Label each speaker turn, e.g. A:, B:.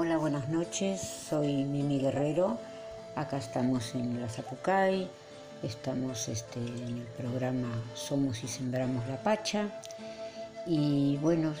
A: Hola, buenas noches. Soy Mimi Guerrero. Acá estamos en la Zapucay. Estamos este, en el programa Somos y Sembramos la Pacha. Y bueno.